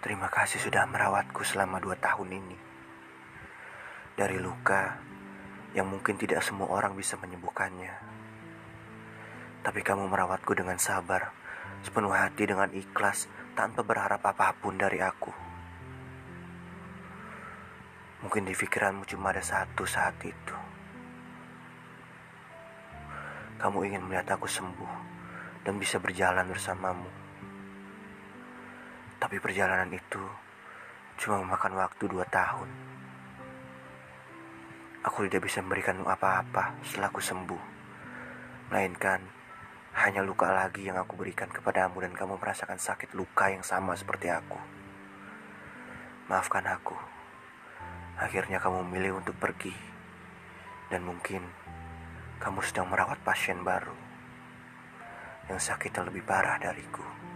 Terima kasih sudah merawatku selama dua tahun ini. Dari luka yang mungkin tidak semua orang bisa menyembuhkannya. Tapi kamu merawatku dengan sabar, sepenuh hati dengan ikhlas, tanpa berharap apa pun dari aku. Mungkin di pikiranmu cuma ada satu saat itu. Kamu ingin melihat aku sembuh dan bisa berjalan bersamamu. Tapi perjalanan itu cuma memakan waktu dua tahun. Aku tidak bisa memberikanmu apa-apa setelah aku sembuh. Melainkan hanya luka lagi yang aku berikan kepadamu dan kamu merasakan sakit luka yang sama seperti aku. Maafkan aku. Akhirnya kamu memilih untuk pergi. Dan mungkin kamu sedang merawat pasien baru yang sakitnya lebih parah dariku.